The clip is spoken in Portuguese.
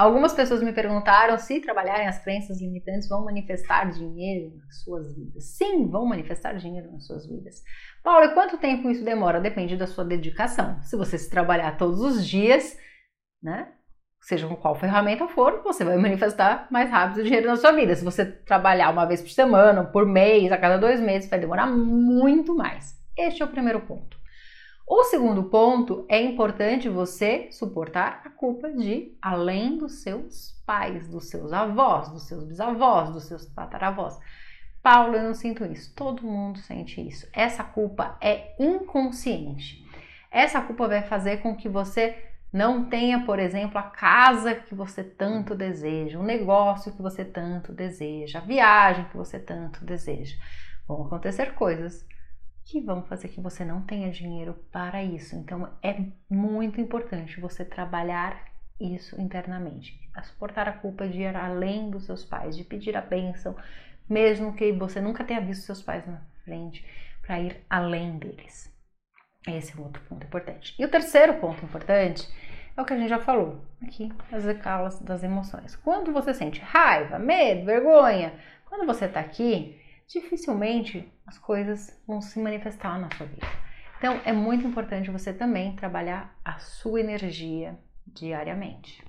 Algumas pessoas me perguntaram se trabalharem as crenças limitantes vão manifestar dinheiro nas suas vidas. Sim, vão manifestar dinheiro nas suas vidas. Paula, e quanto tempo isso demora? Depende da sua dedicação. Se você se trabalhar todos os dias, né? Seja com qual ferramenta for, você vai manifestar mais rápido dinheiro na sua vida. Se você trabalhar uma vez por semana, por mês, a cada dois meses, vai demorar muito mais. Este é o primeiro ponto. O segundo ponto é importante você suportar a culpa de além dos seus pais, dos seus avós, dos seus bisavós, dos seus tataravós. Paulo, eu não sinto isso. Todo mundo sente isso. Essa culpa é inconsciente. Essa culpa vai fazer com que você não tenha, por exemplo, a casa que você tanto deseja, o negócio que você tanto deseja, a viagem que você tanto deseja. Vão acontecer coisas que vão fazer que você não tenha dinheiro para isso. Então é muito importante você trabalhar isso internamente, a suportar a culpa de ir além dos seus pais, de pedir a bênção, mesmo que você nunca tenha visto seus pais na frente, para ir além deles. Esse é um outro ponto importante. E o terceiro ponto importante é o que a gente já falou aqui, as escalas das emoções. Quando você sente raiva, medo, vergonha, quando você está aqui, dificilmente as coisas vão se manifestar na sua vida. Então é muito importante você também trabalhar a sua energia diariamente.